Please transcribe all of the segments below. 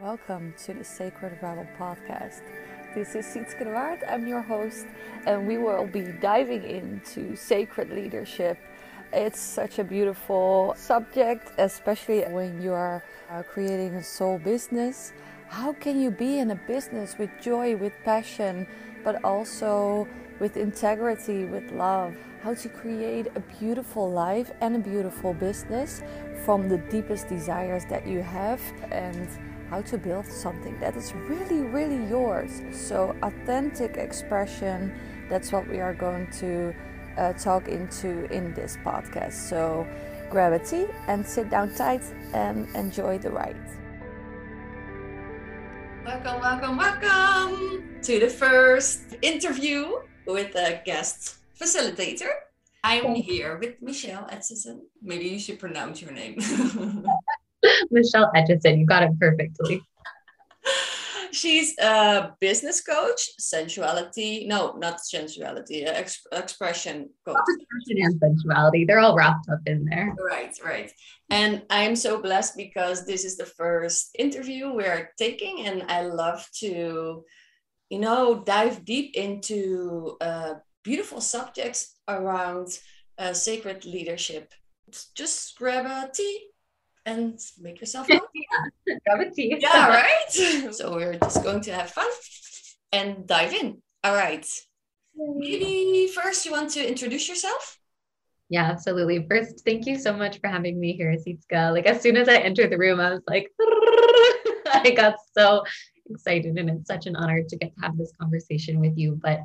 Welcome to the Sacred Rebel podcast. This is Sietske de Waard, I'm your host, and we will be diving into sacred leadership. It's such a beautiful subject, especially when you are uh, creating a soul business. How can you be in a business with joy, with passion, but also with integrity, with love? How to create a beautiful life and a beautiful business from the deepest desires that you have and how to build something that is really, really yours. So, authentic expression that's what we are going to uh, talk into in this podcast. So, grab a tea and sit down tight and enjoy the ride. Welcome, welcome, welcome to the first interview with a guest facilitator. I'm here with Michelle Etchison. Maybe you should pronounce your name. Michelle Etchison, you got it perfectly. She's a business coach, sensuality, no, not sensuality, ex- expression coach. Expression and sensuality, they're all wrapped up in there. Right, right. And I'm so blessed because this is the first interview we're taking, and I love to, you know, dive deep into uh, beautiful subjects around uh, sacred leadership. Just grab a tea and make yourself happy. Grab a tea. yeah, right? so we're just going to have fun and dive in. All right. Maybe first you want to introduce yourself? Yeah, absolutely. First, thank you so much for having me here, Sietske. Like as soon as I entered the room, I was like, I got so excited and it's such an honor to get to have this conversation with you. But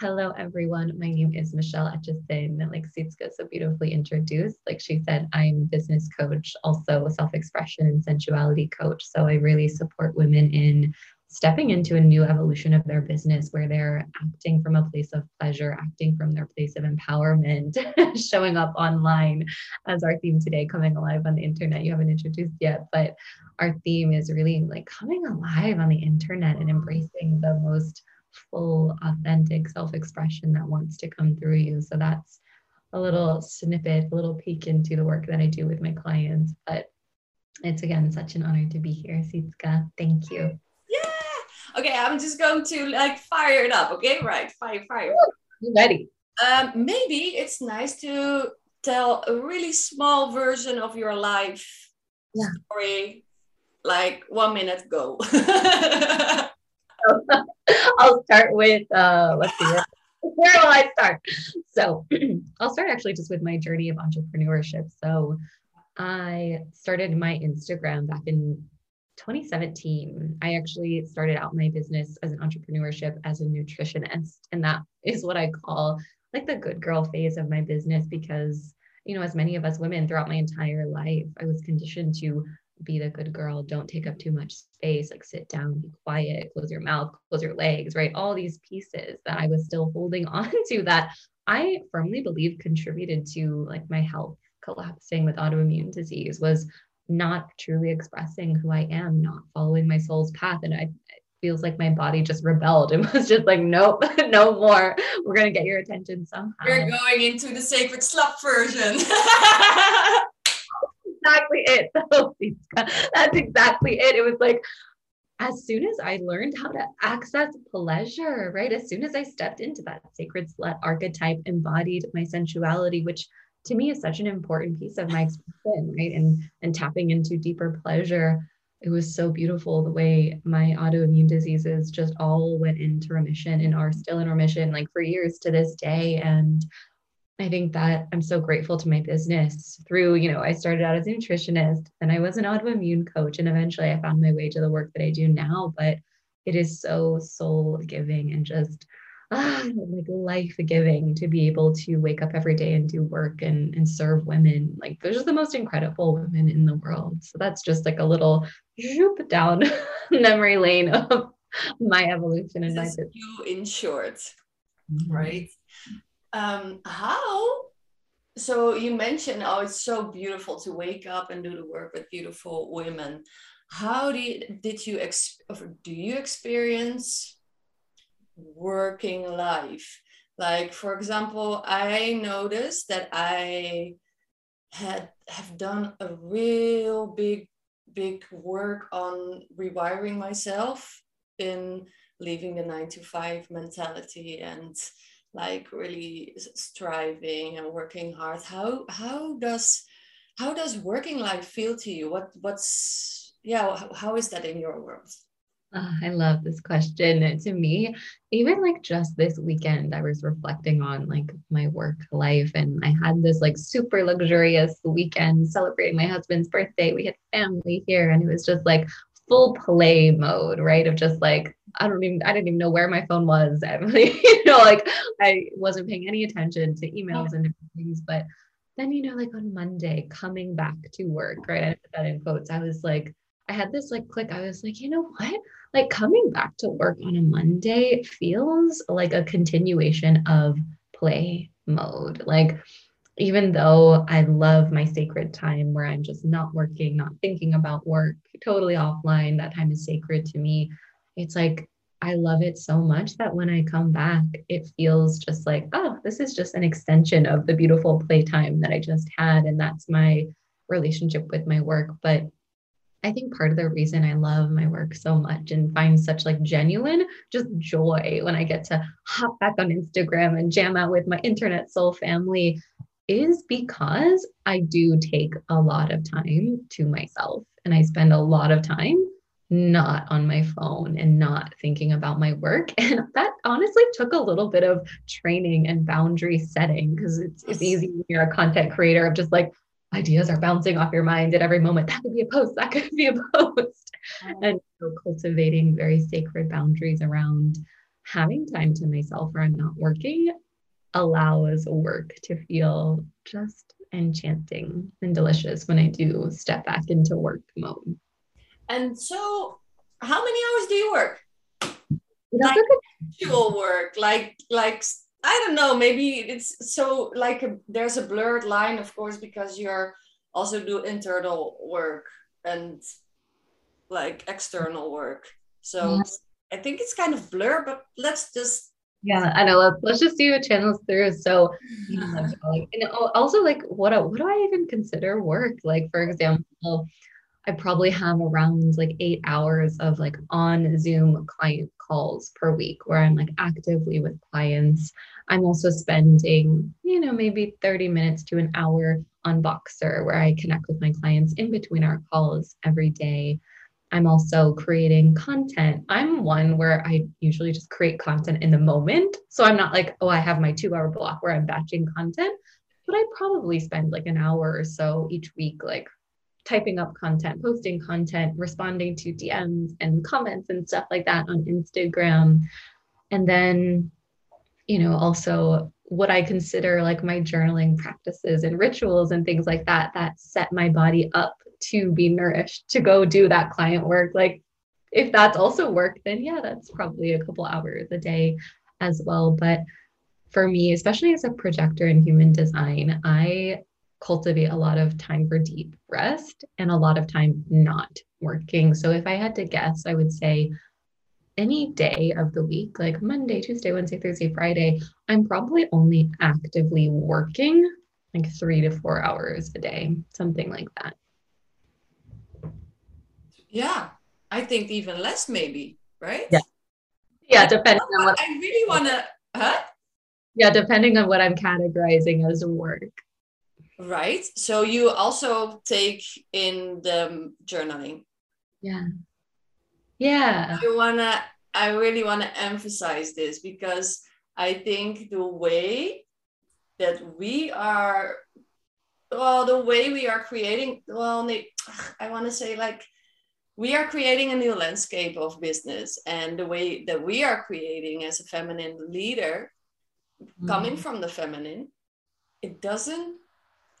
Hello, everyone. My name is Michelle Etchison. Like Sietske so beautifully introduced, like she said, I'm a business coach, also a self expression and sensuality coach. So I really support women in stepping into a new evolution of their business where they're acting from a place of pleasure, acting from their place of empowerment, showing up online as our theme today, coming alive on the internet. You haven't introduced yet, but our theme is really like coming alive on the internet and embracing the most full, authentic self expression that wants to come through you. So that's a little snippet, a little peek into the work that I do with my clients. But it's again such an honor to be here, Sietske. Thank you. Yeah. Okay, I'm just going to like fire it up. Okay, right. Fire, fire. You ready? Um, maybe it's nice to tell a really small version of your life yeah. story, like one minute go. I'll start with uh, let's see where, will I start? So I'll start actually just with my journey of entrepreneurship. So I started my Instagram back in 2017. I actually started out my business as an entrepreneurship as a nutritionist, and that is what I call like the good girl phase of my business because you know as many of us women throughout my entire life I was conditioned to be the good girl, don't take up too much space, like sit down, be quiet, close your mouth, close your legs, right? All these pieces that I was still holding on to that I firmly believe contributed to like my health collapsing with autoimmune disease was not truly expressing who I am, not following my soul's path. And I, it feels like my body just rebelled and was just like, nope, no more. We're going to get your attention somehow. We're going into the sacred slut version. Exactly it. That's exactly it. It was like, as soon as I learned how to access pleasure, right? As soon as I stepped into that sacred slut archetype, embodied my sensuality, which to me is such an important piece of my expression, right? And and tapping into deeper pleasure. It was so beautiful the way my autoimmune diseases just all went into remission and are still in remission, like for years to this day. And I think that I'm so grateful to my business through, you know, I started out as a nutritionist and I was an autoimmune coach. And eventually I found my way to the work that I do now. But it is so soul giving and just ah, like life giving to be able to wake up every day and do work and, and serve women. Like they're just the most incredible women in the world. So that's just like a little zoop down memory lane of my evolution and my. You in short, mm-hmm. Um, how? So you mentioned oh it's so beautiful to wake up and do the work with beautiful women. How did did you ex- do you experience working life? Like for example i noticed that i had have done a real big big work on rewiring myself in leaving the nine to five mentality and like really striving and working hard how how does how does working life feel to you what what's yeah how, how is that in your world Oh, I love this question. To me, even like just this weekend, I was reflecting on like my work life and I had this like super luxurious weekend celebrating my husband's birthday. We had family here and it was just like full play mode, right? Of just like, I don't even, I didn't even know where my phone was. you know, like I wasn't paying any attention to emails and things. But then, you know, like on Monday, coming back to work, right? I put that in quotes. I was like, I had this like click. I was like, you know what? Like coming back to work on a Monday feels like a continuation of play mode. Like, even though I love my sacred time where I'm just not working, not thinking about work, totally offline, that time is sacred to me. It's like I love it so much that when I come back, it feels just like, oh, this is just an extension of the beautiful playtime that I just had. And that's my relationship with my work. But I think part of the reason I love my work so much and find such like genuine just joy when I get to hop back on Instagram and jam out with my internet soul family is because I do take a lot of time to myself and I spend a lot of time not on my phone and not thinking about my work. And that honestly took a little bit of training and boundary setting because it's, it's easy when you're a content creator of just like, ideas are bouncing off your mind at every moment. That could be a post, that could be a post. And so cultivating very sacred boundaries around having time to myself where I'm not working allows work to feel just enchanting and delicious when I do step back into work mode. And so, how many hours do you work? That's like actual work, like like I don't know, maybe it's so like a, there's a blurred line, of course, because you're also do internal work and like external work. So yeah. I think it's kind of blur, but let's just yeah, I know. Let's let's just do a channels through. So, you know, like, and also like, what what do I even consider work? Like, for example, I probably have around like eight hours of like on Zoom client calls per week where I'm like actively with clients. I'm also spending, you know, maybe 30 minutes to an hour on Voxer where I connect with my clients in between our calls every day. I'm also creating content. I'm one where I usually just create content in the moment. So I'm not like, oh, I have my two hour block where I'm batching content, but I probably spend like an hour or so each week, like typing up content, posting content, responding to DMs and comments and stuff like that on Instagram. And then, you know, also what I consider like my journaling practices and rituals and things like that that set my body up to be nourished to go do that client work. Like, if that's also work, then yeah, that's probably a couple hours a day as well. But for me, especially as a projector in human design, I cultivate a lot of time for deep rest and a lot of time not working. So if I had to guess, I would say any day of the week, like Monday, Tuesday, Wednesday, Thursday, Friday, I'm probably only actively working like three to four hours a day, something like that. Yeah, I think even less, maybe, right? Yeah. Yeah, depending on oh, what I really want to, huh? Yeah, depending on what I'm categorizing as work. Right. So you also take in the journaling. Yeah. Yeah. I wanna I really wanna emphasize this because I think the way that we are well, the way we are creating, well, I want to say like we are creating a new landscape of business and the way that we are creating as a feminine leader mm. coming from the feminine it doesn't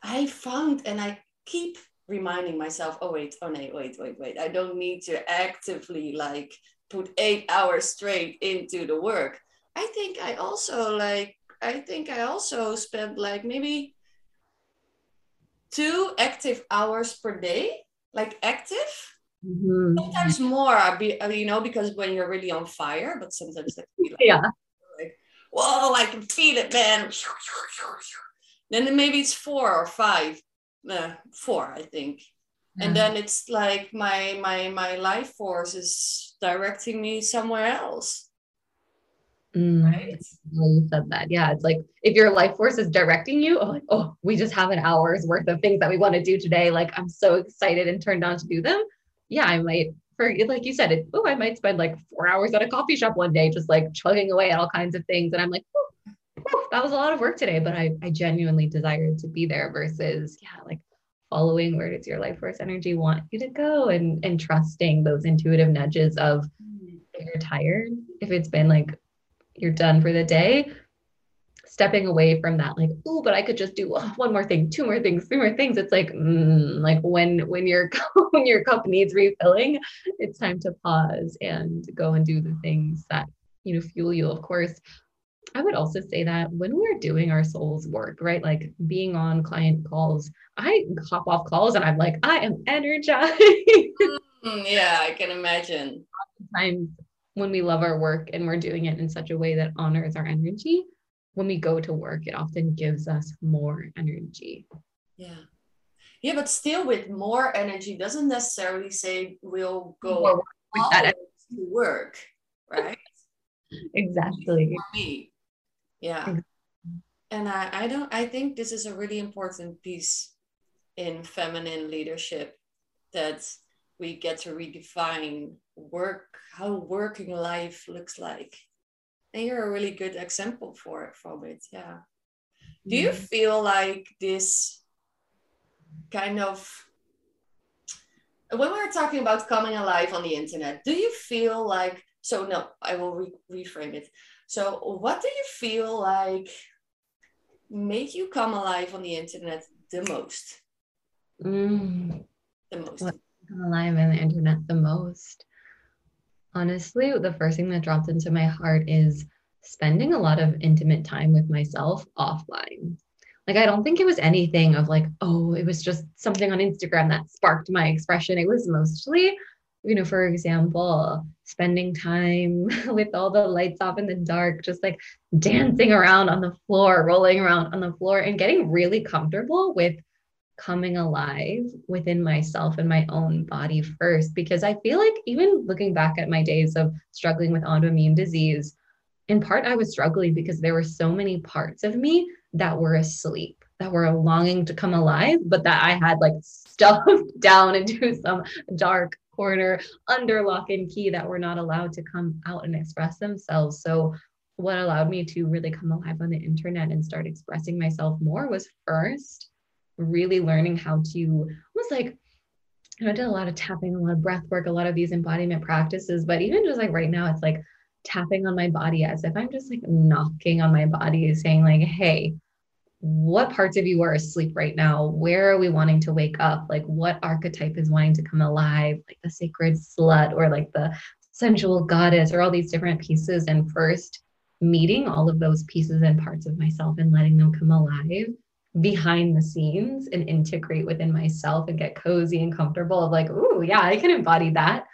i found and i keep reminding myself oh wait oh no wait wait wait. I don't need to actively like put eight hours straight into the work. I think i also like i think i also spend like maybe two active hours per day like active Mm-hmm. Sometimes more, you know, because when you're really on fire, but sometimes like, yeah, like, whoa, I can feel it, man. Then maybe it's four or five, uh, four, I think. and then it's like my my my life force is directing me somewhere else mm. right you said that yeah it's like if your life force is directing you oh, like oh we just have an hour's worth of things that we want to do today like i'm so excited and turned on to do them yeah i might for like you said it oh i might spend like four hours at a coffee shop one day just like chugging away at all kinds of things and i'm like oh, oh, that was a lot of work today but i i genuinely desired to be there versus yeah like following where does your life force energy want you to go and and trusting those intuitive nudges of mm. you're tired. If it's been like you're done for the day stepping away from that like oh but i could just do oh, one more thing two more things three more things it's like mm, like when when your when your cup needs refilling it's time to pause and go and do the things that you know fuel you of course I would also say that when we're doing our soul's work, right? Like being on client calls, I hop off calls and I'm like, I am energized. Mm, yeah, I can imagine. Sometimes when we love our work and we're doing it in such a way that honors our energy, when we go to work, it often gives us more energy. Yeah. Yeah, but still with more energy doesn't necessarily say we'll go to work, right? exactly. For me yeah and I, I don't i think this is a really important piece in feminine leadership that we get to redefine work how working life looks like and you're a really good example for it from it yeah do you mm-hmm. feel like this kind of when we are talking about coming alive on the internet do you feel like so no i will re- reframe it so, what do you feel like make you come alive on the internet the most? Mm. The most. What come alive on the internet the most? Honestly, the first thing that dropped into my heart is spending a lot of intimate time with myself offline. Like, I don't think it was anything of like, oh, it was just something on Instagram that sparked my expression. It was mostly you know, for example, spending time with all the lights off in the dark, just like dancing around on the floor, rolling around on the floor, and getting really comfortable with coming alive within myself and my own body first. Because I feel like even looking back at my days of struggling with autoimmune disease, in part, I was struggling because there were so many parts of me that were asleep, that were longing to come alive, but that I had like stuffed down into some dark corner under lock and key that were not allowed to come out and express themselves. So, what allowed me to really come alive on the internet and start expressing myself more was first really learning how to almost like you know, I did a lot of tapping, a lot of breath work, a lot of these embodiment practices, but even just like right now, it's like tapping on my body as if I'm just like knocking on my body, saying, like, hey, what parts of you are asleep right now? Where are we wanting to wake up? Like, what archetype is wanting to come alive? Like the sacred slut or like the sensual goddess or all these different pieces. And first, meeting all of those pieces and parts of myself and letting them come alive behind the scenes and integrate within myself and get cozy and comfortable of like, oh, yeah, I can embody that.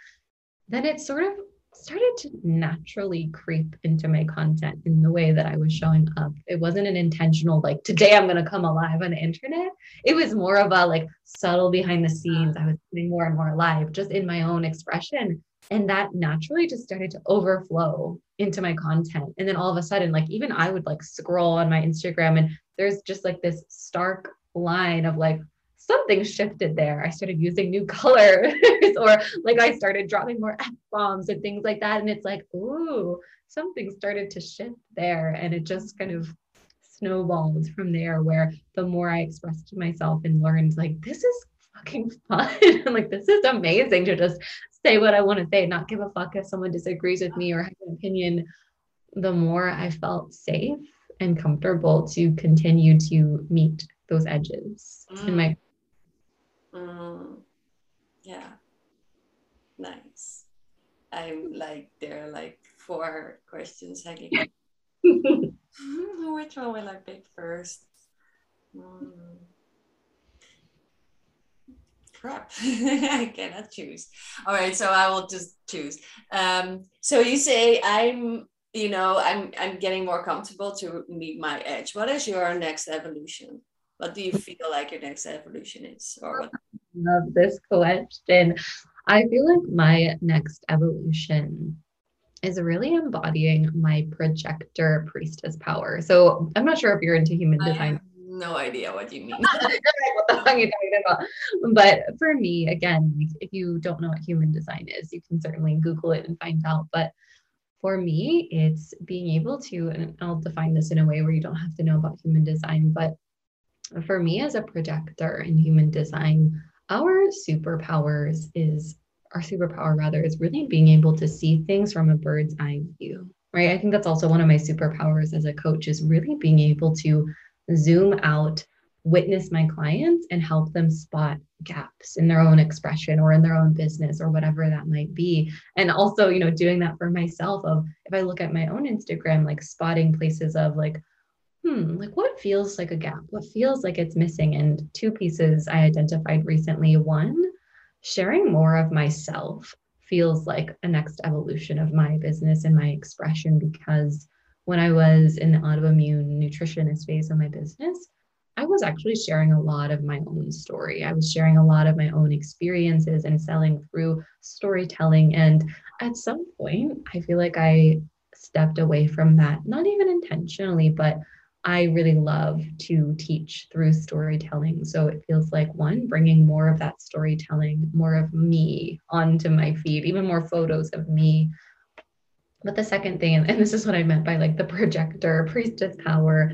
Then it sort of started to naturally creep into my content in the way that I was showing up. It wasn't an intentional, like, today I'm going to come alive on the internet. It was more of a like subtle behind the scenes. Ah. I was getting more and more alive just in my own expression. And that naturally just started to overflow into my content. And then all of a sudden, like, even I would like scroll on my Instagram and there's just like this stark line of like, something shifted there. I started using new colors or like I started dropping more F bombs and things like that. And it's like, ooh, something started to shift there. And it just kind of snowballed from there where the more I expressed to myself and learned, like, this is fucking fun. like, this is amazing to just say what I want to say, not give a fuck if someone disagrees with me or has an opinion. The more I felt safe and comfortable to continue to meet those edges mm. in my Mm, yeah. Nice. I'm like, there are like four questions hanging. Which one will I pick first? Mm. Crap. I cannot choose. All right, so I will just choose. Um, so you say I'm you know i'm i'm getting more comfortable to meet my edge what is your next evolution what do you feel like your next evolution is or what love this question. I feel like my next evolution is really embodying my projector priestess power. So I'm not sure if you're into human design. No idea what you mean. what the fuck are you talking about? But for me, again, if you don't know what human design is, you can certainly Google it and find out. But for me, it's being able to, and I'll define this in a way where you don't have to know about human design, but for me as a projector in human design, our superpowers is our superpower rather is really being able to see things from a bird's eye view right i think that's also one of my superpowers as a coach is really being able to zoom out witness my clients and help them spot gaps in their own expression or in their own business or whatever that might be. And also you know doing that for myself of if i look at my own instagram like spotting places of like hmm like what feels like a gap? What feels like it's missing? And two pieces i identified recently. One sharing more of myself feels like a next evolution of my business and my expression because when I was in the autoimmune nutritionist phase of my business, I was actually sharing a lot of my own story. I was sharing a lot of my own experiences and selling through storytelling. And at some point, I feel like I stepped away from that, not even intentionally, but I really love to teach through storytelling. So it feels like one, bringing more of that storytelling, more of me onto my feed, even more photos of me. But the second thing, and this is what I meant by like the projector, priestess power,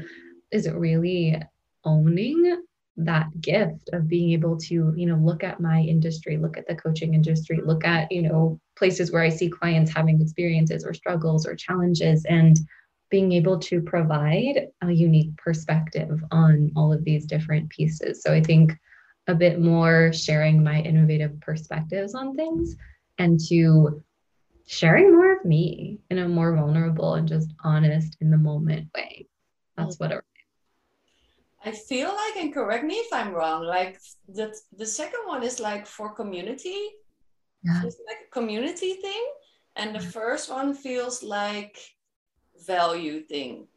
is really owning that gift of being able to you know look at my industry look at the coaching industry look at you know places where i see clients having experiences or struggles or challenges and being able to provide a unique perspective on all of these different pieces. So I think a bit more sharing my innovative perspectives on things and to sharing more of me in a more vulnerable and just honest in the moment way. That's what it I feel like, and correct me if I'm wrong, like the the second one is like for community. Yeah. So it's like a community thing. And the first one feels like value thing.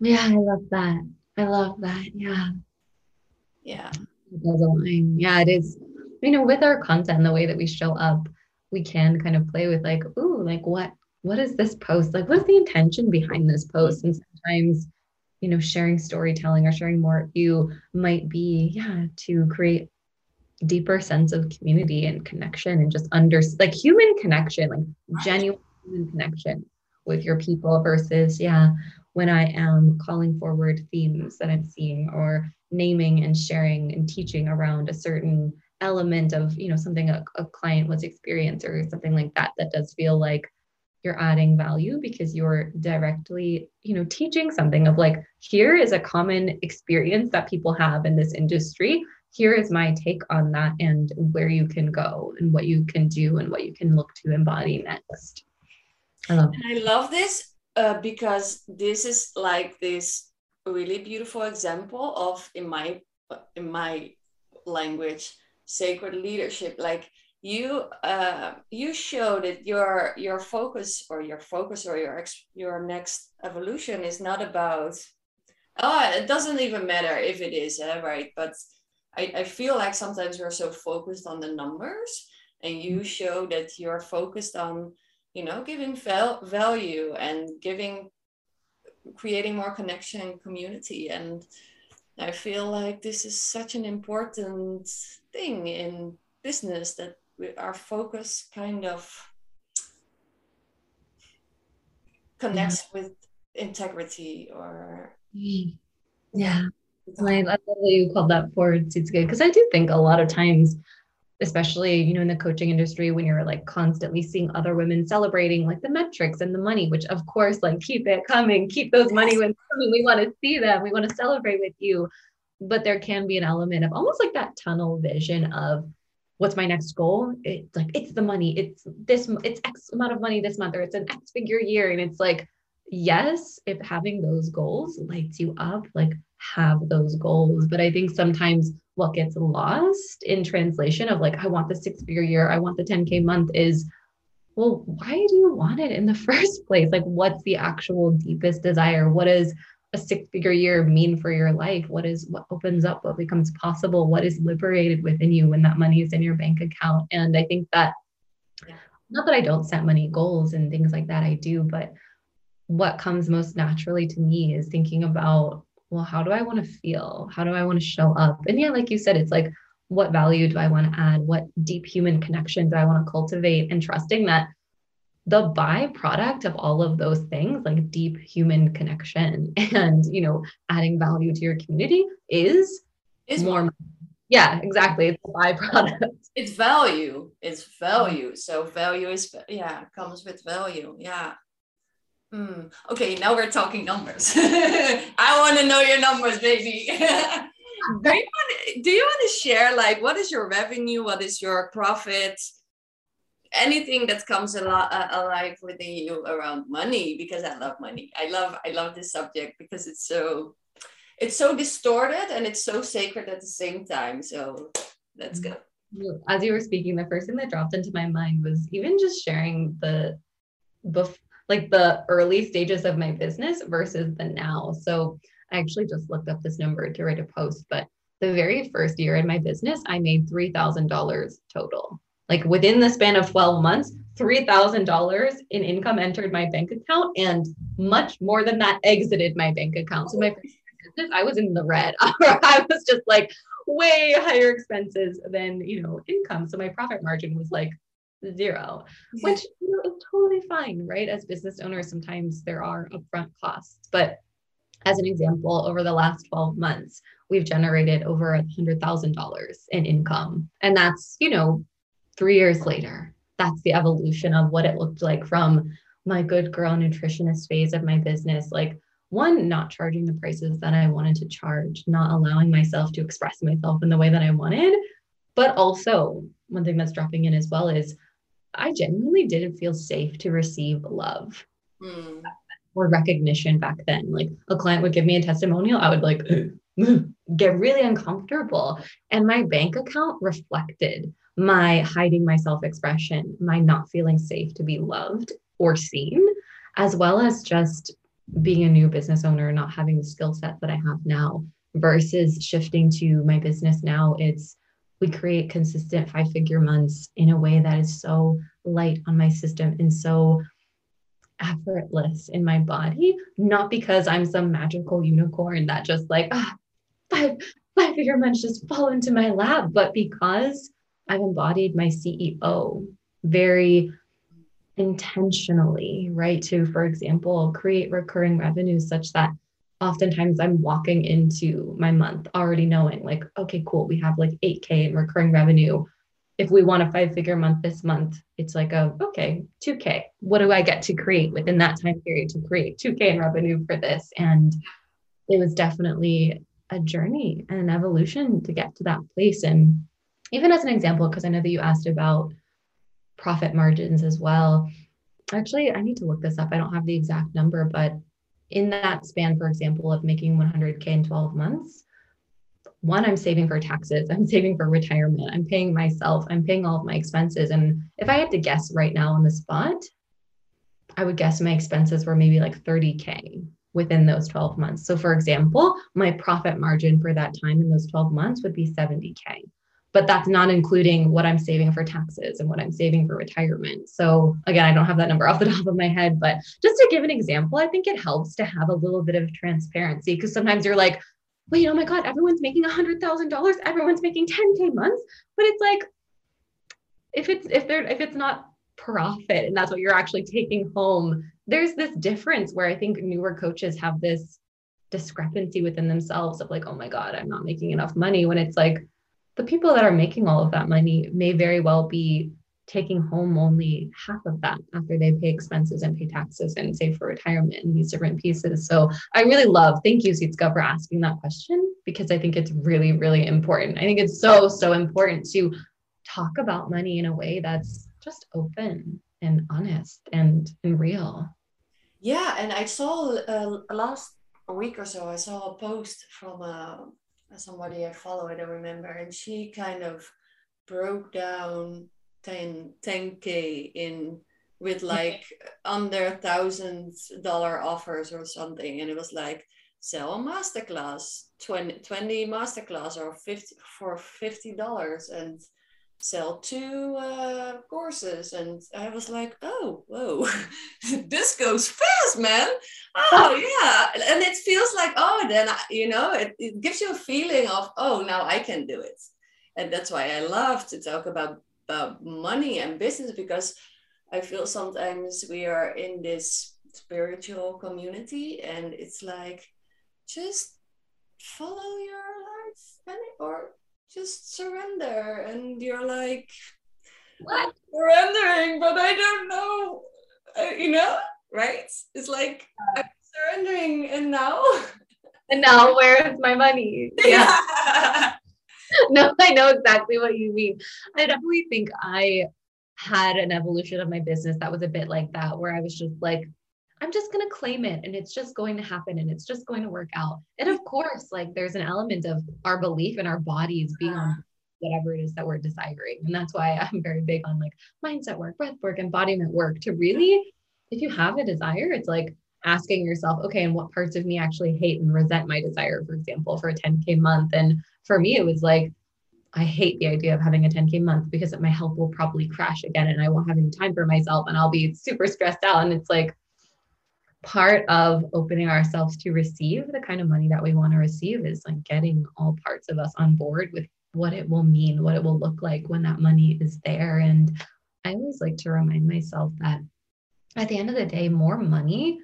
Yeah, I love that. I love that. Yeah. Yeah. Yeah, it is. You know, with our content, the way that we show up, we can kind of play with like, ooh, like what what is this post? Like, what's the intention behind this post? And sometimes, you know, sharing storytelling or sharing more you might be, yeah, to create deeper sense of community and connection and just under like human connection, like genuine human connection with your people versus, yeah, when I am calling forward themes that I'm seeing or naming and sharing and teaching around a certain element of, you know, something a, a client was experiencing or something like that, that does feel like you're adding value because you're directly you know teaching something of like here is a common experience that people have in this industry. Here is my take on that and where you can go and what you can do and what you can look to embody next. I love, and I love this uh, because this is like this really beautiful example of in my in my language sacred leadership. Like you uh, you show that your your focus or your focus or your ex, your next evolution is not about oh it doesn't even matter if it is uh, right? But I, I feel like sometimes we're so focused on the numbers and you show that you're focused on you know giving val- value and giving creating more connection community. And i feel like this is such an important thing in business that we, our focus kind of connects yeah. with integrity or yeah I love that you called that forward Sietske because I do think a lot of times especially you know in the coaching industry when you're like constantly seeing other women celebrating like the metrics and the money which of course like keep it coming keep those money when coming. We want to see them. We want to celebrate with you. But there can be an element of almost like that tunnel vision of what's my next goal? It's like it's the money. It's this it's x amount of money this month or it's an x figure year. And it's like yes if having those goals lights you up like have those goals. But i think sometimes what gets lost in translation of like, I want the six figure year, I want the 10K month is, well, why do you want it in the first place? Like, what's the actual deepest desire? What does a six figure year mean for your life? What is what opens up? What becomes possible? What is liberated within you when that money is in your bank account? And I think that not that I don't set money goals and things like that, I do, but what comes most naturally to me is thinking about, well, how do I want to feel? How do I want to show up? And yeah, like you said, it's like, what value do I want to add? What deep human connection do I want to cultivate? And trusting that the byproduct of all of those things like deep human connection and you know adding value to your community is is more money. yeah exactly it's a byproduct it's value it's value so value is yeah comes with value yeah mm. okay now we're talking numbers. I want to know your numbers baby. Do you want do you want to share like what is your revenue? What is your profit? Anything that comes alive within you around money because i love money. I love i love this subject because it's so it's so distorted and it's so sacred at the same time. So let's go. As you were speaking the first thing that dropped into my mind was even just sharing the bef- like the early stages of my business versus the now so i actually just looked up this number to write a post but the very first year in my business i made $3000 total like within the span of 12 months, $3,000 in income entered my bank account and much more than that exited my bank account. So my business, I was in the red. I was just like way higher expenses than, you know, income. So my profit margin was like zero, which is totally fine, right? As business owners, sometimes there are upfront costs, but as an example, over the last 12 months, we've generated over $100,000 in income. And that's, you know, three years later, that's the evolution of what it looked like from my good girl nutritionist phase of my business. Like, one, not charging the prices that I wanted to charge, not allowing myself to express myself in the way that I wanted. But also, one thing that's dropping in as well is I genuinely didn't feel safe to receive love mm. or recognition back then. Like, a client would give me a testimonial, I would like get really uncomfortable. And my bank account reflected my hiding my self expression, my not feeling safe to be loved or seen, as well as just being a new business owner, not having the skill set that I have now versus shifting to my business now. It's we create consistent five figure months in a way that is so light on my system and so effortless in my body, not because I'm some magical unicorn that just like ah, five five figure months just fall into my lap, but because I've embodied my CEO very intentionally, right? To, for example, create recurring revenue such that oftentimes I'm walking into my month already knowing, like, okay, cool, we have like 8K in recurring revenue. If we want a five figure month this month, it's like, a, okay, 2K. What do I get to create within that time period to create 2K in revenue for this? And it was definitely a journey and an evolution to get to that place. And even as an example, because I know that you asked about profit margins as well. Actually, I need to look this up. I don't have the exact number, but in that span, for example, of making 100K in 12 months, one, I'm saving for taxes, I'm saving for retirement, I'm paying myself, I'm paying all of my expenses. And if I had to guess right now on the spot, I would guess my expenses were maybe like 30K within those 12 months. So, for example, my profit margin for that time in those 12 months would be 70K but that's not including what I'm saving for taxes and what I'm saving for retirement. So again, I don't have that number off the top of my head, but just to give an example, I think it helps to have a little bit of transparency because sometimes you're like, wait, oh my God, everyone's making a hundred thousand dollars, everyone's making 10K months. But it's like, if it's if they're if it's not profit and that's what you're actually taking home, there's this difference where I think newer coaches have this discrepancy within themselves of like, oh my God, I'm not making enough money when it's like, the people that are making all of that money may very well be taking home only half of that after they pay expenses and pay taxes and save for retirement and these different pieces. So I really love, thank you, Sietske, for asking that question because I think it's really, really important. I think it's so, so important to talk about money in a way that's just open and honest and, and real. Yeah, and I saw uh, last week or so, I saw a post from a somebody I follow, I don't remember, and she kind of broke down 10 10k in with like under a thousand dollar offers or something. And it was like sell a masterclass 20, 20 masterclass or 50 for $50 and sell two uh, courses and i was like oh whoa this goes fast man. Oh yeah and it feels like oh then I, you know it, it gives you a feeling of oh now i can do it. And that's why i love to talk about about money and business because i feel sometimes we are in this spiritual community and it's like just follow your just surrender and you're like what? surrendering but i don't know uh, you know right? It's like i'm surrendering and now? And now where is my money? Yeah. No i know exactly what you mean. I definitely think i had an evolution of my business that was a bit like that where i was just like I'm just going to claim it and it's just going to happen and it's just going to work out. And of course, like there's an element of our belief in our bodies being on uh-huh. whatever it is that we're desiring. And that's why I'm very big on like mindset work, breath work, embodiment work to really, if you have a desire, it's like asking yourself, okay, and what parts of me actually hate and resent my desire, for example, for a 10K month. And for me, it was like, I hate the idea of having a 10K month because my health will probably crash again and I won't have any time for myself and I'll be super stressed out. And it's like, part of opening ourselves to receive the kind of money that we want to receive is like getting all parts of us on board with what it will mean, what it will look like when that money is there. And I always like to remind myself that at the end of the day, more money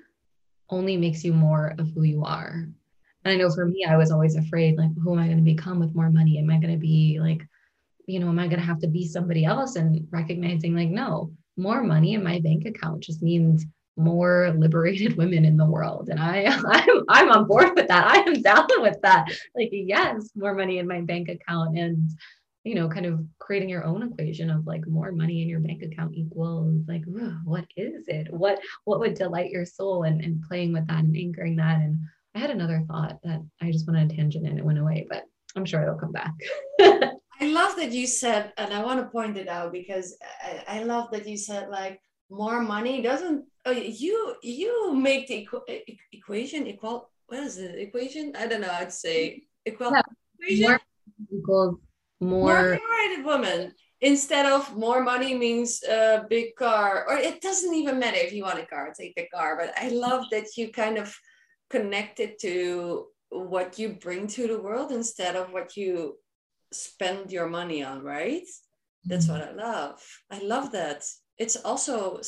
only makes you more of who you are. And I know for me, I was always afraid, like, who am I going to become with more money? Am I going to be like, you know, am I going to have to be somebody else? And recognizing, like, no, more money in my bank account just means more liberated women in the world and i i'm, I'm on board with that. I am down with that. Like yes more money in my bank account and you know kind of creating your own equation of like more money in your bank account equals like what is it? What what would delight your soul? And, and playing with that and anchoring that. And i had another thought that i just went on a tangent and it went away but i'm sure it'll come back. I love that you said and i want to point it out because I, I love that you said like more money doesn't oh, you you make the equ- equation equal what is the equation? I don't know i'd say. Equal yeah, equation? More equals more more woman. Instead of more money means a big car or it doesn't even matter if you want a car take the car but i love that you kind of connect it to what you bring to the world instead of what you spend your money on right? That's what mm-hmm. i love. I love that it's also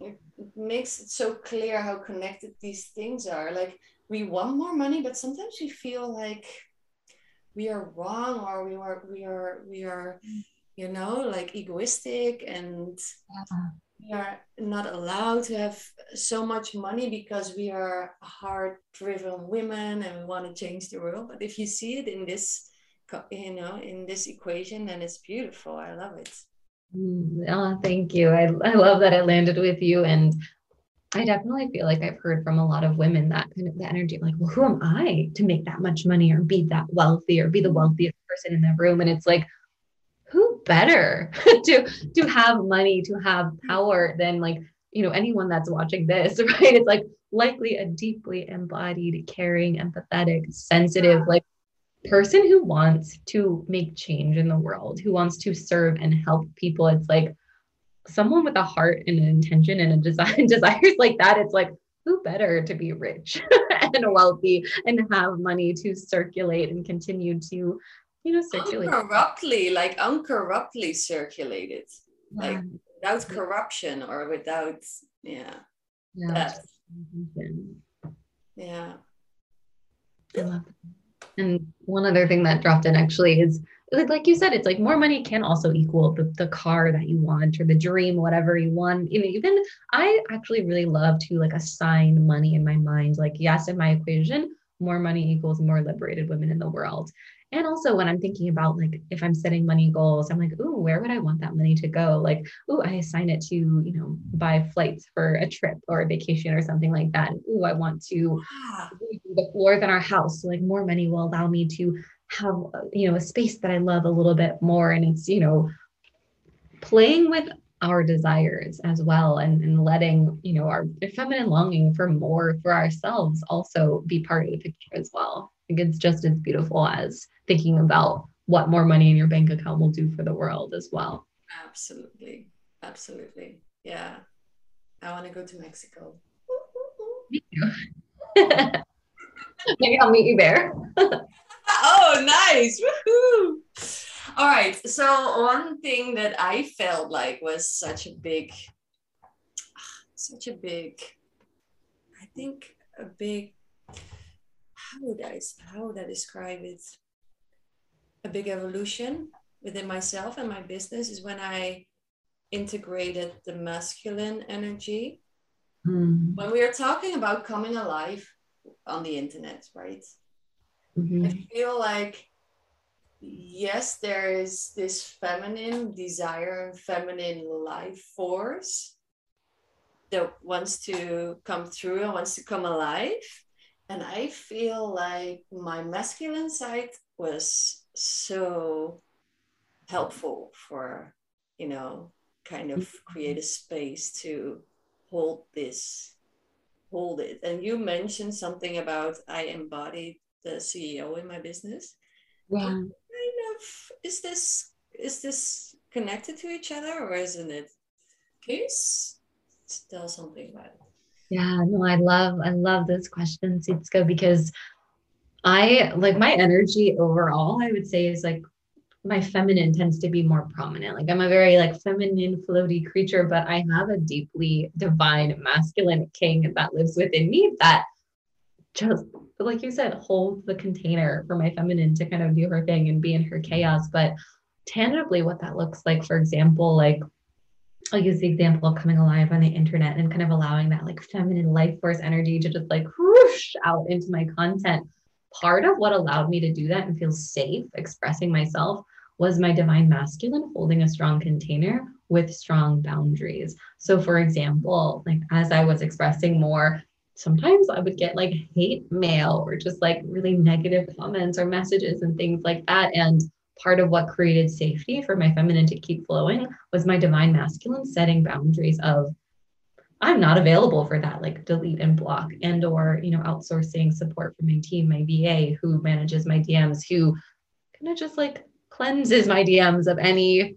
it makes it so clear how connected these things are. Like we want more money but sometimes we feel like we are wrong or we are we are we are you know like egoistic and yeah. we are not allowed to have so much money because we are hard driven women and we want to change the world. But if you see it in this you know in this equation then it's beautiful. I love it Mm, oh, thank you. I, I love that it landed with you. And I definitely feel like I've heard from a lot of women that kind of the energy like, well, who am I to make that much money or be that wealthy or be the mm-hmm. wealthiest person in the room? And it's like, who better to to have money, to have power than like, you know, anyone that's watching this, right? It's like likely a deeply embodied, caring, empathetic, sensitive, like person who wants to make change in the world, who wants to serve and help people, it's like someone with a heart and an intention and a design desires like that. It's like, who better to be rich and wealthy and have money to circulate and continue to, you know, circulate uncorruptly, like uncorruptly circulated, yeah. like without corruption or without, yeah. Yeah. Yeah. I love that. And one other thing that dropped in actually is like you said, it's like more money can also equal the, the car that you want or the dream, whatever you want. You know, even I actually really love to like assign money in my mind. Like, yes, in my equation, more money equals more liberated women in the world. And also when I'm thinking about like if I'm setting money goals, I'm like, ooh, where would I want that money to go? Like, ooh, I assign it to, you know, buy flights for a trip or a vacation or something like that. And, ooh, I want to ah. the floors than our house. So like more money will allow me to have, you know, a space that I love a little bit more. And it's, you know, playing with our desires as well and, and letting you know our feminine longing for more for ourselves also be part of the picture as well think it's just as beautiful as thinking about what more money in your bank account will do for the world as well absolutely absolutely yeah i want to go to mexico Me too. maybe i'll meet you there oh nice Woohoo! All right. So one thing that I felt like was such a big, such a big, I think a big, how would I how would I describe it? A big evolution within myself and my business is when I integrated the masculine energy. Mm. When we are talking about coming alive on the internet, right? Mm-hmm. I feel like yes, there is this feminine desire and feminine life force that wants to come through and wants to come alive. And I feel like my masculine side was so helpful for, you know, kind of mm-hmm. create a space to hold this, hold it. And you mentioned something about I embodied the CEO in my business. Yeah Kind of is this is this connected to each other or isn't it? Can you tell something about it? Yeah, no, I love I love this question, Sietske, because I like my energy overall, I would say is like my feminine tends to be more prominent. Like I'm a very like feminine floaty creature, but I have a deeply divine masculine king that lives within me that just like you said, holds the container for my feminine to kind of do her thing and be in her chaos. But tangibly, what that looks like, for example, like I'll use the example of coming alive on the internet and kind of allowing that like feminine life force energy to just like whoosh out into my content. Part of what allowed me to do that and feel safe expressing myself was my divine masculine holding a strong container with strong boundaries. So, for example, like as I was expressing more sometimes I would get like hate mail or just like really negative comments or messages and things like that. And part of what created safety for my feminine to keep flowing was my divine masculine setting boundaries of I'm not available for that, like delete and block and or, you know, outsourcing support from my team, my VA who manages my DMs, who kind of just like cleanses my DMs of any,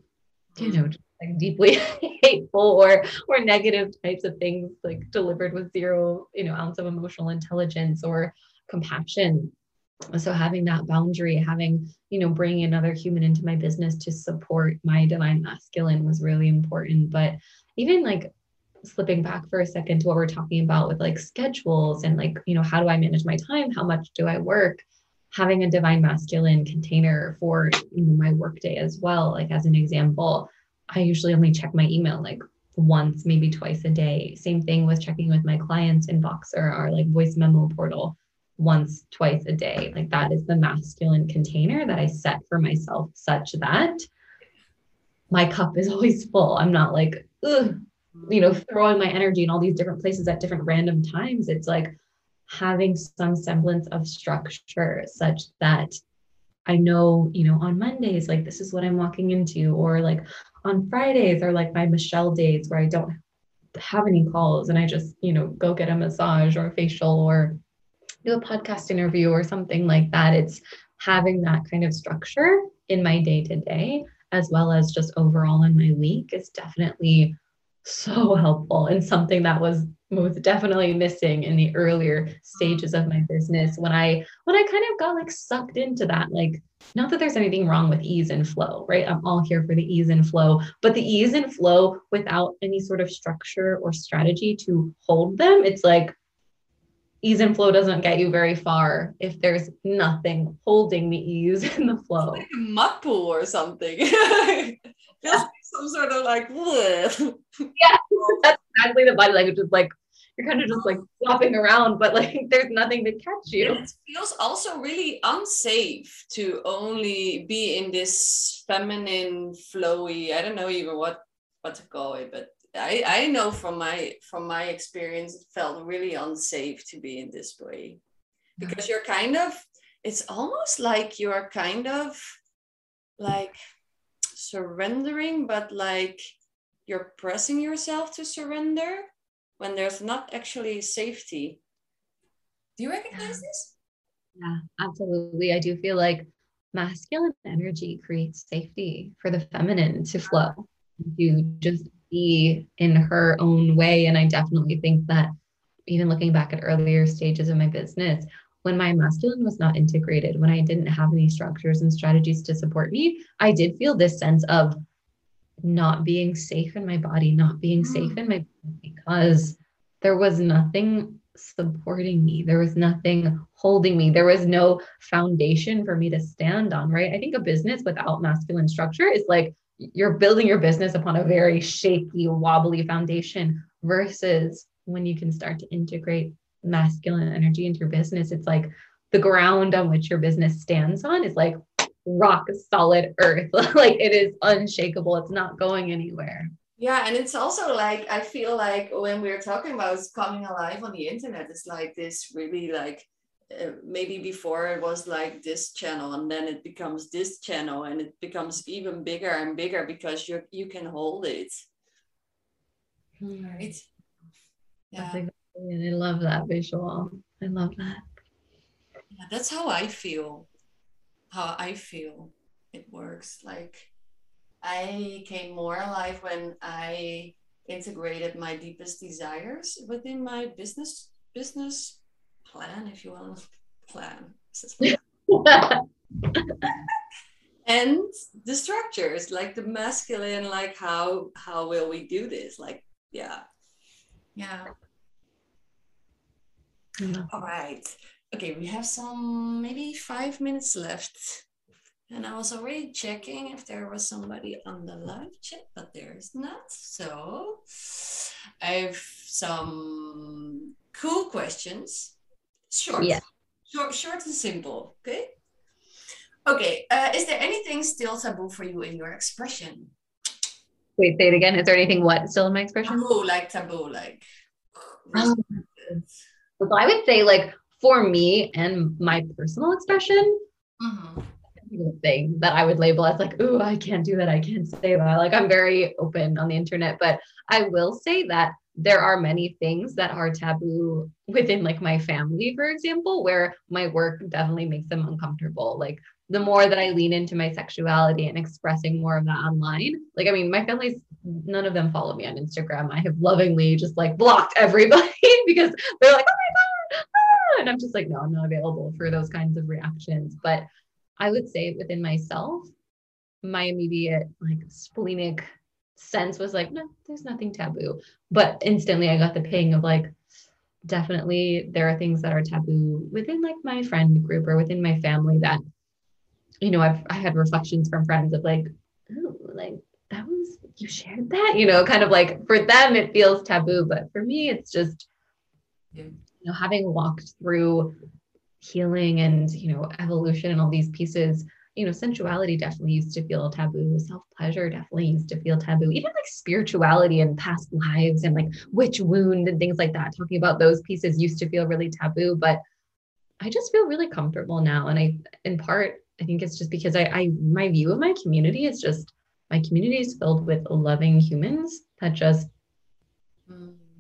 you know, like deeply hateful or or negative types of things like delivered with zero you know ounce of emotional intelligence or compassion so having that boundary having you know bringing another human into my business to support my divine masculine was really important. But even like slipping back for a second to what we're talking about with like schedules and like you know how do i manage my time? How much do i work? Having a divine masculine container for you know my workday as well. Like as an example I usually only check my email like once, maybe twice a day. Same thing with checking with my clients in Voxer, our like voice memo portal, once, twice a day. Like that is the masculine container that I set for myself, such that my cup is always full. I'm not like, ugh, you know, throwing my energy in all these different places at different random times. It's like having some semblance of structure such that I know, you know, on Mondays, like this is what I'm walking into, or like on Fridays are like my Michelle days where I don't have any calls and I just, you know, go get a massage or a facial or do a podcast interview or something like that. It's having that kind of structure in my day to day, as well as just overall in my week, is definitely so helpful and something that was most definitely missing in the earlier stages of my business when I when I kind of got like sucked into that like not that there's anything wrong with ease and flow, right? I'm all here for the ease and flow, but the ease and flow without any sort of structure or strategy to hold them, it's like ease and flow doesn't get you very far if there's nothing holding the ease and the flow. Like a mud pool or something. Feels yeah. some sort of like, yeah, that's exactly the body language. It's like you're kind of just like flopping around, but like there's nothing to catch you. It feels also really unsafe to only be in this feminine, flowy. I don't know even what what to call it, but I I know from my from my experience, it felt really unsafe to be in this way because you're kind of. It's almost like you're kind of like surrendering, but like you're pressing yourself to surrender when there's not actually safety. Do you recognize this? Yeah, absolutely. I do feel like masculine energy creates safety for the feminine to uh-huh. flow, to just be in her own way. And I definitely think that even looking back at earlier stages of my business, when my masculine was not integrated, when I didn't have any structures and strategies to support me, I did feel this sense of not being safe in my body, not being safe mm. in my because there was nothing supporting me. There was nothing holding me. There was no foundation for me to stand on, right? I think a business without masculine structure is like you're building your business upon a very shaky, wobbly foundation versus when you can start to integrate masculine energy into your business, it's like the ground on which your business stands on is like rock solid earth. like it is unshakable. It's not going anywhere. Yeah, and it's also like I feel like when we're talking about coming alive on the internet, it's like this really like uh, maybe before it was like this channel and then it becomes this channel and it becomes even bigger and bigger because you you can hold it. Hmm. Right? Yeah. I love that visual. I love that. Yeah, that's how I feel. How I feel it works. Like I came more alive when I integrated my deepest desires within my business business plan, if you will, plan. and the structures, like the masculine, like how how will we do this? Like, yeah. Yeah. All right. Okay, we have some maybe five minutes left. And I was already checking if there was somebody on the live chat, but there is not. So I have some cool questions. Short. Yeah. Short, short and simple. Okay. Okay. Uh, is there anything still taboo for you in your expression? Wait, say it again. Is there anything what still in my expression? Taboo, like taboo, like. Oh. So I would say, like, for me and my personal expression, mm-hmm. thing that I would label as like, oh, I can't do that. I can't say that. Like, I'm very open on the internet, but I will say that there are many things that are taboo within like my family, for example, where my work definitely makes them uncomfortable. Like the more that I lean into my sexuality and expressing more of that online, like I mean, my family's none of them follow me on Instagram. I have lovingly just like blocked everybody because they're like, oh my god, ah! and I'm just like, no, I'm not available for those kinds of reactions. But I would say within myself, my immediate like splenic sense was like, no, there's nothing taboo. But instantly I got the ping of like, definitely there are things that are taboo within like my friend group or within my family that, you know, I've I had reflections from friends of like, oh, like that was you shared that, you know, kind of like for them it feels taboo, but for me it's just, yeah. you know, having walked through healing and you know evolution and all these pieces you know, sensuality definitely used to feel taboo. Self pleasure definitely used to feel taboo. Even like spirituality and past lives and like witch wound and things like that. Talking about those pieces used to feel really taboo, but I just feel really comfortable now. And I, in part, I think it's just because I, I my view of my community is just my community is filled with loving humans that just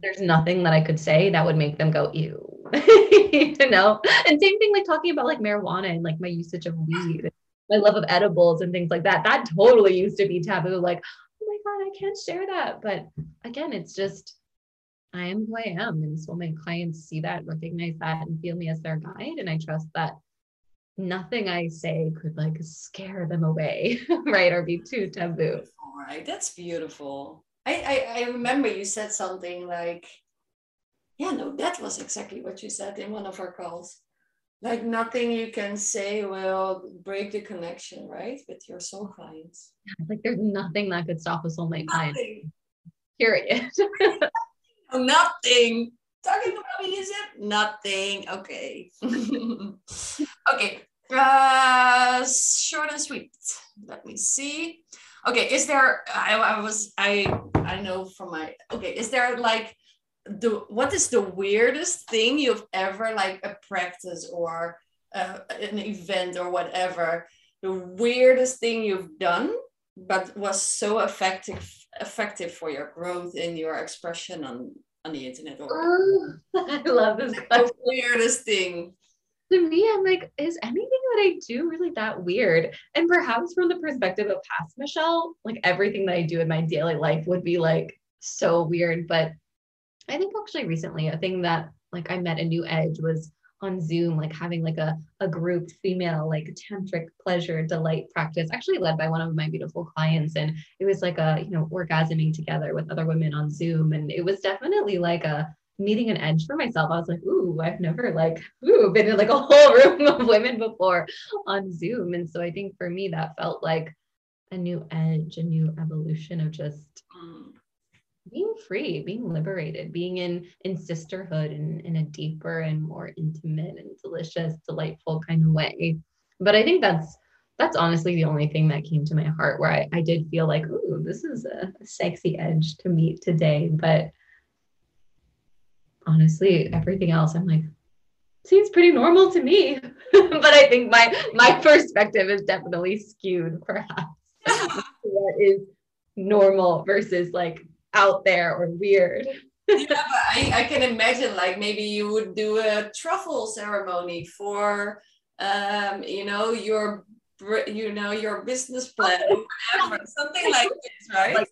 there's nothing that I could say that would make them go ew. you know and same thing like talking about like marijuana and like my usage of weed my love of edibles and things like that. That totally used to be taboo. Like, oh my God, I can't share that. But again, it's just, I am who I am. And so my clients see that, recognize that, and feel me as their guide. And I trust that nothing I say could like scare them away, right? Or be too taboo. All right. That's beautiful. I, I, I remember you said something like, yeah, no, that was exactly what you said in one of our calls like nothing you can say will break the connection, right? With your soul clients. Like there's nothing that could stop a soulmate client. Period. oh, nothing. Talking about me, is it? Nothing. Okay. okay. Uh, short and sweet. Let me see. Okay, is there? I, I was. I. I know from my. Okay, is there like the what is the weirdest thing you've ever like a practice or uh, an event or whatever the weirdest thing you've done but was so effective effective for your growth in your expression on on the internet or Oh, I love this question. the weirdest thing to me, I'm like, is anything that I do really that weird? And perhaps from the perspective of past Michelle, like everything that I do in my daily life would be like so weird. But I think actually recently, a thing that like I met a new edge was on Zoom, like having like a, a group female, like tantric pleasure delight practice, actually led by one of my beautiful clients. And it was like a, you know, orgasming together with other women on Zoom. And it was definitely like a, meeting an edge for myself. I was like, ooh, I've never like, ooh, been in like a whole room of women before on Zoom. And so I think for me, that felt like a new edge, a new evolution of just. Being free, being liberated, being in in sisterhood and in a deeper and more intimate and delicious, delightful kind of way. But I think that's that's honestly the only thing that came to my heart where I, I did feel like, ooh, this is a sexy edge to meet today. But honestly, everything else, I'm like, seems pretty normal to me. but I think my my perspective is definitely skewed, perhaps. what is normal versus like out there or weird. yeah, but I, I can imagine like maybe you would do a truffle ceremony for um you know your you know your business plan or whatever something like this right Like,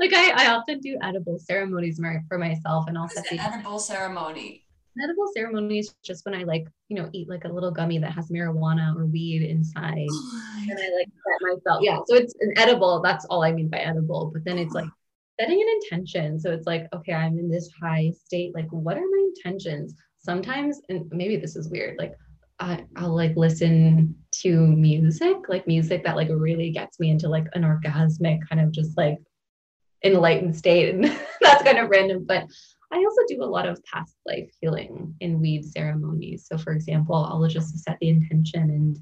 Like I, I often do edible ceremonies for myself and also is an edible ceremony edible ceremonies just when I like, you know, eat like a little gummy that has marijuana or weed inside. and I like set myself. Yeah. So it's an edible. That's all I mean by edible. But then it's like setting an intention. So it's like, okay, I'm in this high state. Like, what are my intentions? Sometimes, and maybe this is weird, like I, I'll like listen to music, like music that like really gets me into like an orgasmic kind of just like enlightened state. And that's kind of random. But I also do a lot of past life healing in weed ceremonies. So for example, I'll just set the intention and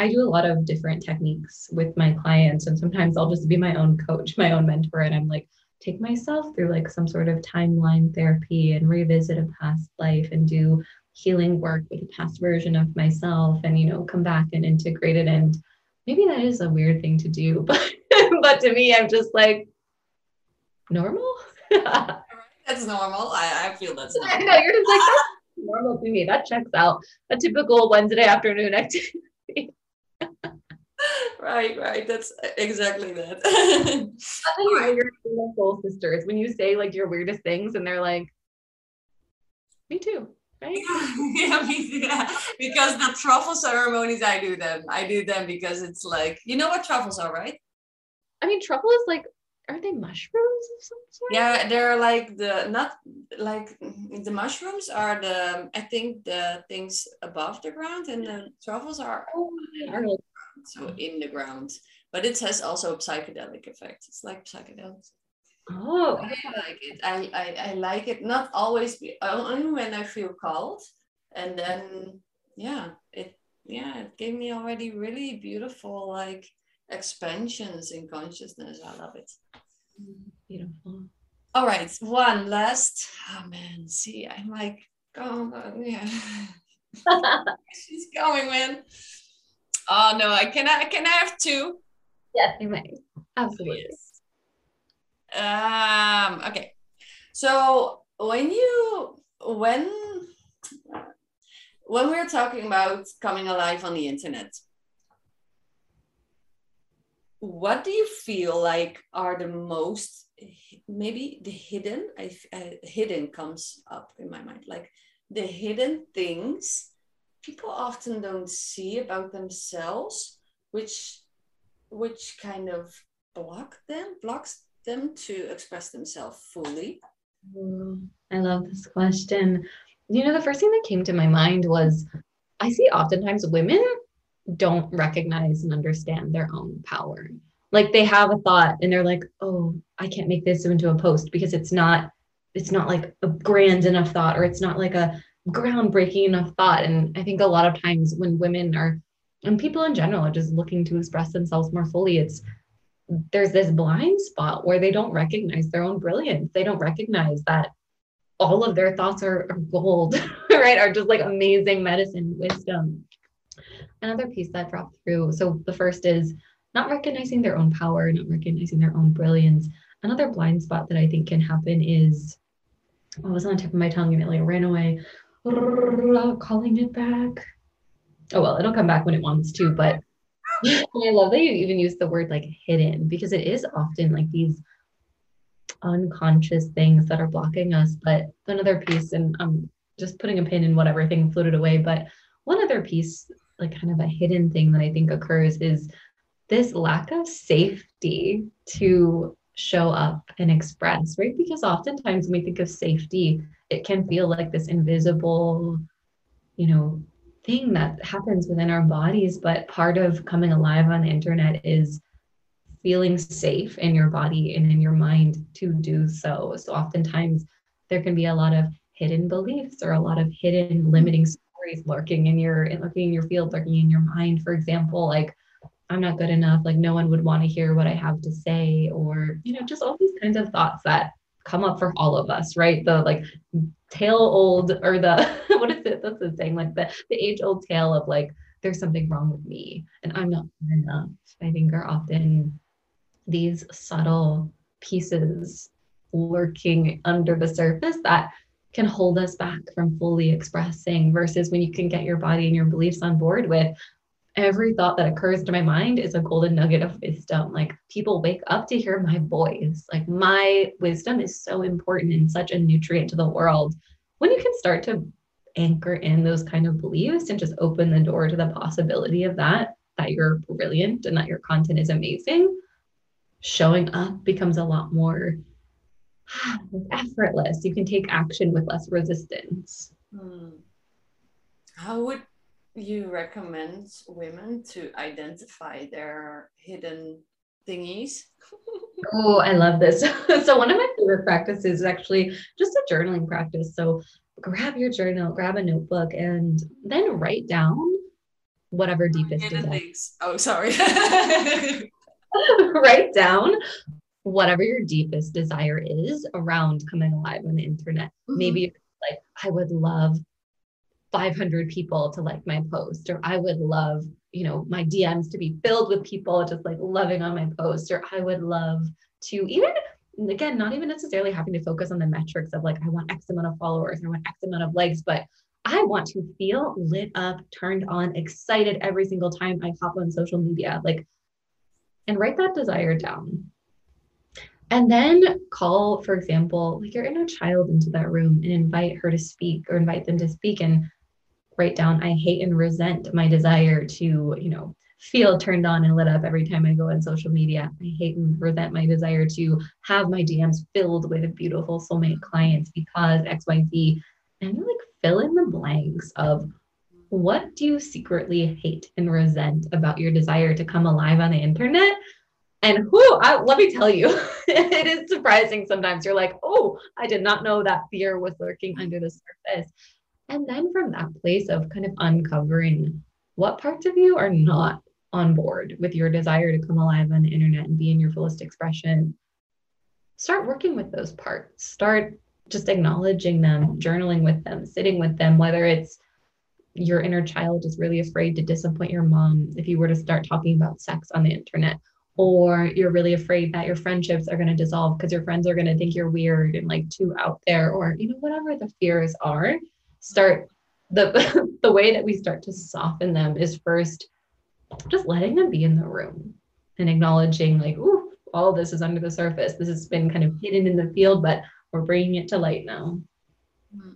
I do a lot of different techniques with my clients, and sometimes I'll just be my own coach, my own mentor, and I'm like, take myself through like some sort of timeline therapy and revisit a past life and do healing work with a past version of myself and, you know, come back and integrate it. And maybe that is a weird thing to do, but, but to me, I'm just like, normal. that's normal i, I feel that's normal. know you're just like, that's normal to me. That checks out a typical Wednesday afternoon activity. Right right that's exactly that That's know you're your soul sisters when you say like your weirdest things and they're like, me too, right? yeah, yeah, because the truffle ceremonies, I do them. I do them because it's like, you know what truffles are, right? I mean, truffle is like, are they mushrooms of some sort? Yeah, they're like the not like the mushrooms are the I think the things above the ground, and the truffles are Oh, don't know. So in the ground. But it has also a psychedelic effect. It's like psychedelics. Oh, I like it. I, I, I like it. Not always, be, only when I feel called, and then yeah, it yeah it gave me already really beautiful like expansions in consciousness. I love it. beautiful. All right, one last. Oh man, see, I'm like, oh yeah, she's going, man. Oh no, I can I can I have two? yes, you may. Absolutely. Yes. Um, okay. So when you when when we're talking about coming alive on the internet, what do you feel like are the most maybe the hidden I, uh, hidden comes up in my mind like the hidden things people often don't see about themselves which which kind of block them blocks them to express themselves fully I love this question. You know, the first thing that came to my mind was I see oftentimes women don't recognize and understand their own power. Like they have a thought and they're like, "Oh, I can't make this into a post because it's not it's not like a grand enough thought or it's not like a groundbreaking enough thought." And I think a lot of times when women are and people in general are just looking to express themselves more fully, it's there's this blind spot where they don't recognize their own brilliance. They don't recognize that all of their thoughts are, are gold, right? Are just like amazing medicine, wisdom. Another piece that dropped through. So the first is not recognizing their own power, not recognizing their own brilliance. another blind spot that I think can happen is oh, I was on the tip of my tongue and it like ran away. Calling it back. Oh well, it'll come back when it wants to, but I love that you even use the word like hidden because it is often like these unconscious things that are blocking us. But another piece, and I'm just putting a pin in whatever thing floated away, but one other piece, like kind of a hidden thing that I think occurs is this lack of safety to show up and express, right? Because oftentimes when we think of safety, it can feel like this invisible, you know, thing that happens within our bodies. But part of coming alive on the internet is feeling safe in your body and in your mind to do so. So oftentimes there can be a lot of hidden beliefs or a lot of hidden limiting stories lurking in your lurking in your field, lurking in your mind. For example, like I'm not good enough, like no one would want to hear what I have to say, or you know, just all these kinds of thoughts that come up for all of us, right? The like tail old or the what is it? That's the thing, like the the age old tale of like there's something wrong with me and I'm not good enough. I think are often these subtle pieces lurking under the surface that can hold us back from fully expressing versus when you can get your body and your beliefs on board with every thought that occurs to my mind is a golden nugget of wisdom. Like people wake up to hear my voice. Like my wisdom is so important and such a nutrient to the world. When you can start to anchor in those kind of beliefs and just open the door to the possibility of that, that you're brilliant and that your content is amazing, showing up becomes a lot more effortless. You can take action with less resistance. Hmm. How would you recommend women to identify their hidden thingies? oh, I love this. so, one of my favorite practices is actually just a journaling practice. So, grab your journal, grab a notebook, and then write down whatever deepest things. Oh, sorry. write down whatever your deepest desire is around coming alive on the internet. Mm-hmm. Maybe like, I would love 500 people to like my post, or I would love, you know, my DMs to be filled with people just like loving on my post, or I would love to even, again, not even necessarily having to focus on the metrics of like, I want X amount of followers, I want X amount of likes, but I want to feel lit up, turned on, excited every single time I hop on social media. Like, and write that desire down. And then call, for example, like your inner child into that room and invite her to speak or invite them to speak and write down I hate and resent my desire to, you know, feel turned on and lit up every time I go on social media. I hate and resent my desire to have my DMs filled with beautiful soulmate clients because XYZ. And you like fill in the blanks of what do you secretly hate and resent about your desire to come alive on the internet? And who, let me tell you, it is surprising sometimes. You're like, oh, I did not know that fear was lurking under the surface. And then from that place of kind of uncovering what parts of you are not on board with your desire to come alive on the internet and be in your fullest expression, start working with those parts. Start just acknowledging them, journaling with them, sitting with them, whether it's your inner child is really afraid to disappoint your mom if you were to start talking about sex on the internet or you're really afraid that your friendships are going to dissolve because your friends are going to think you're weird and like too out there or you know whatever the fears are start the the way that we start to soften them is first just letting them be in the room and acknowledging like ooh all this is under the surface this has been kind of hidden in the field but we're bringing it to light now mm-hmm.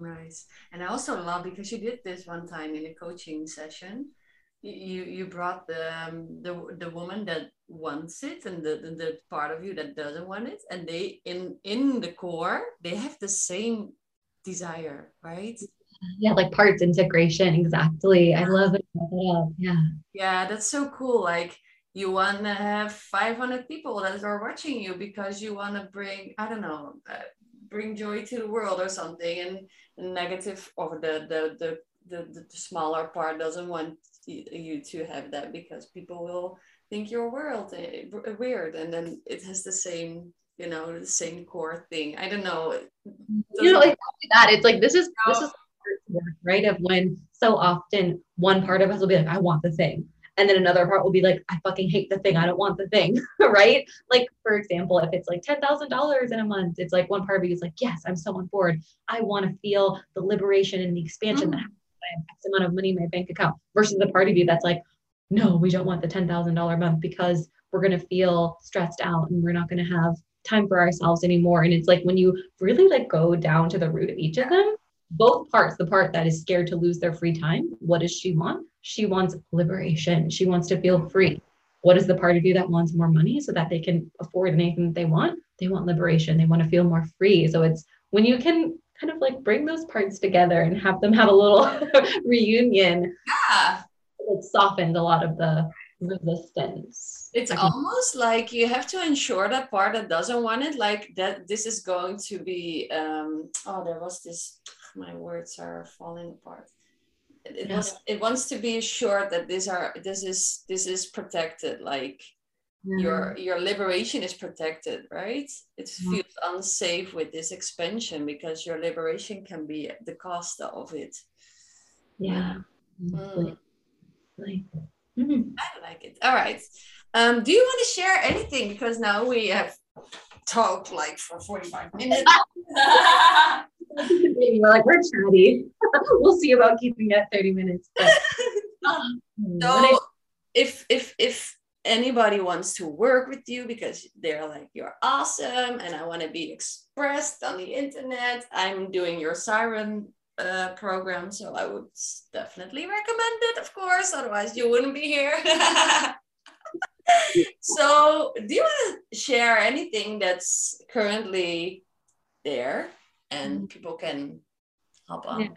Nice. And I also love because you did this one time in a coaching session. You you brought the um, the the woman that wants it and the, the, the part of you that doesn't want it, and they in in the core they have the same desire, right? Yeah, like parts integration. Exactly. I love it. Yeah. Yeah, that's so cool. Like you want to have 500 people that are watching you because you want to bring, I don't know, uh, bring joy to the world or something. And the negative or the, the, the, the, the smaller part doesn't want you to have that because people will think you're world eh, weird and then it has the same you know the same core thing i don't know you know exactly that it's like this is this is right of when so often one part of us will be like i want the thing And then another part will be like, I fucking hate the thing. I don't want the thing. right. Like, for example, if it's like $10,000 in a month, it's like one part of you is like, yes, I'm so on board. I want to feel the liberation and the expansion mm-hmm. that I have X amount of money in my bank account versus the part of you that's like, no, we don't want the $10,000 a month because we're going to feel stressed out and we're not going to have time for ourselves anymore. And it's like when you really like go down to the root of each of them, both parts, the part that is scared to lose their free time, what does she want? She wants liberation. She wants to feel free. What is the part of you that wants more money so that they can afford anything that they want? They want liberation. They want to feel more free. So it's when you can kind of like bring those parts together and have them have a little reunion. Yeah. It softens a lot of the resistance. It's almost like you have to ensure that part that doesn't want it, like that this is going to be um oh there was this my words are falling apart. It, yeah. was it wants to be assured that these are this is this is protected, like yeah. your your liberation is protected, right? It yeah. feels unsafe with this expansion because your liberation can be the cost of it. Yeah. Mm. Like, Mm-hmm. I like it. All right. Um, do you want to share anything? Because now we have talked like for 45 minutes. we're like, we're chatty. we'll see about keeping it 30 minutes. But, so if if if anybody wants to work with you because they're like you're awesome and I want to be expressed on the internet, I'm doing your siren uh, program. So I would definitely recommend it, of course. Otherwise, you wouldn't be here. so, do you want to share anything that's currently there and mm-hmm. people can hop on? Yeah.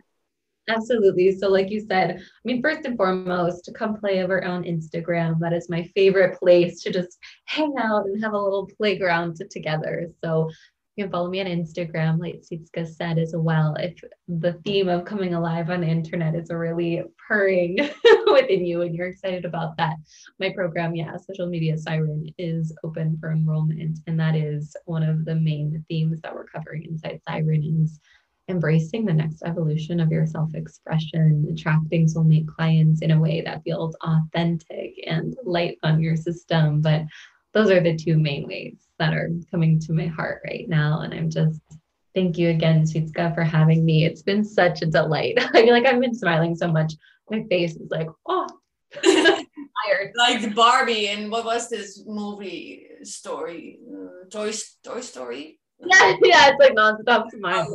Absolutely. So, like you said, I mean, first and foremost, to come play over on Instagram. That is my favorite place to just hang out and have a little playground together. So, you can follow me on Instagram, like Sietske said as well. If the theme of coming alive on the internet is really purring within you and you're excited about that, my program, yeah, Social Media Siren, is open for enrollment. And that is one of the main themes that we're covering inside Siren is embracing the next evolution of your self-expression, attracting soulmate clients in a way that feels authentic and light on your system, but those are the two main ways that are coming to my heart right now. And I'm just thank you again, Sietske, for having me. It's been such a delight. I feel like I've been smiling so much. My face is like, oh, tired. like Barbie and what was this movie story? Uh, Toy, Toy Story? Yeah, yeah, it's like nonstop smile.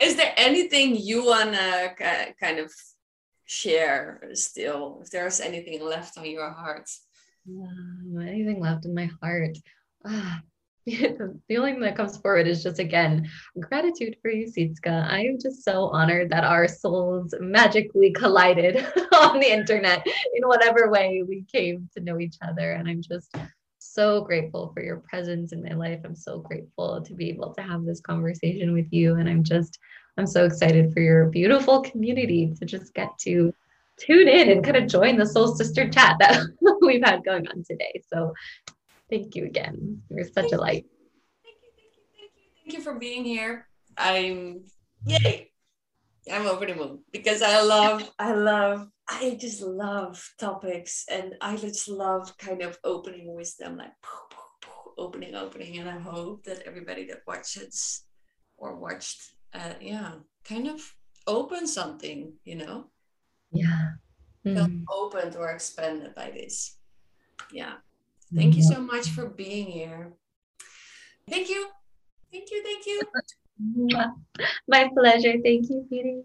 Is there anything you wanna kind of share still if there's anything left on your heart um, anything left in my heart ah, the thing that comes forward is just again gratitude for you Sietske. I am just so honored that our souls magically collided on the internet in whatever way we came to know each other and I'm just so grateful for your presence in my life. I'm so grateful to be able to have this conversation with you and I'm just I'm so excited for your beautiful community to just get to tune in and kind of join the Soul Sister chat that we've had going on today. So thank you again. You're such thank a light. Thank you, thank you, thank you. Thank you for being here. I'm yay. I'm over the moon because I love, I love, I just love topics and I just love kind of opening wisdom, like opening, opening. And I hope that everybody that watches or watched uh, yeah, kind of open something, you know? Yeah. Mm. Feel opened or expanded by this. Yeah. Thank you so much for being here. Thank you. Thank you. Thank you. My pleasure. Thank you, Peter.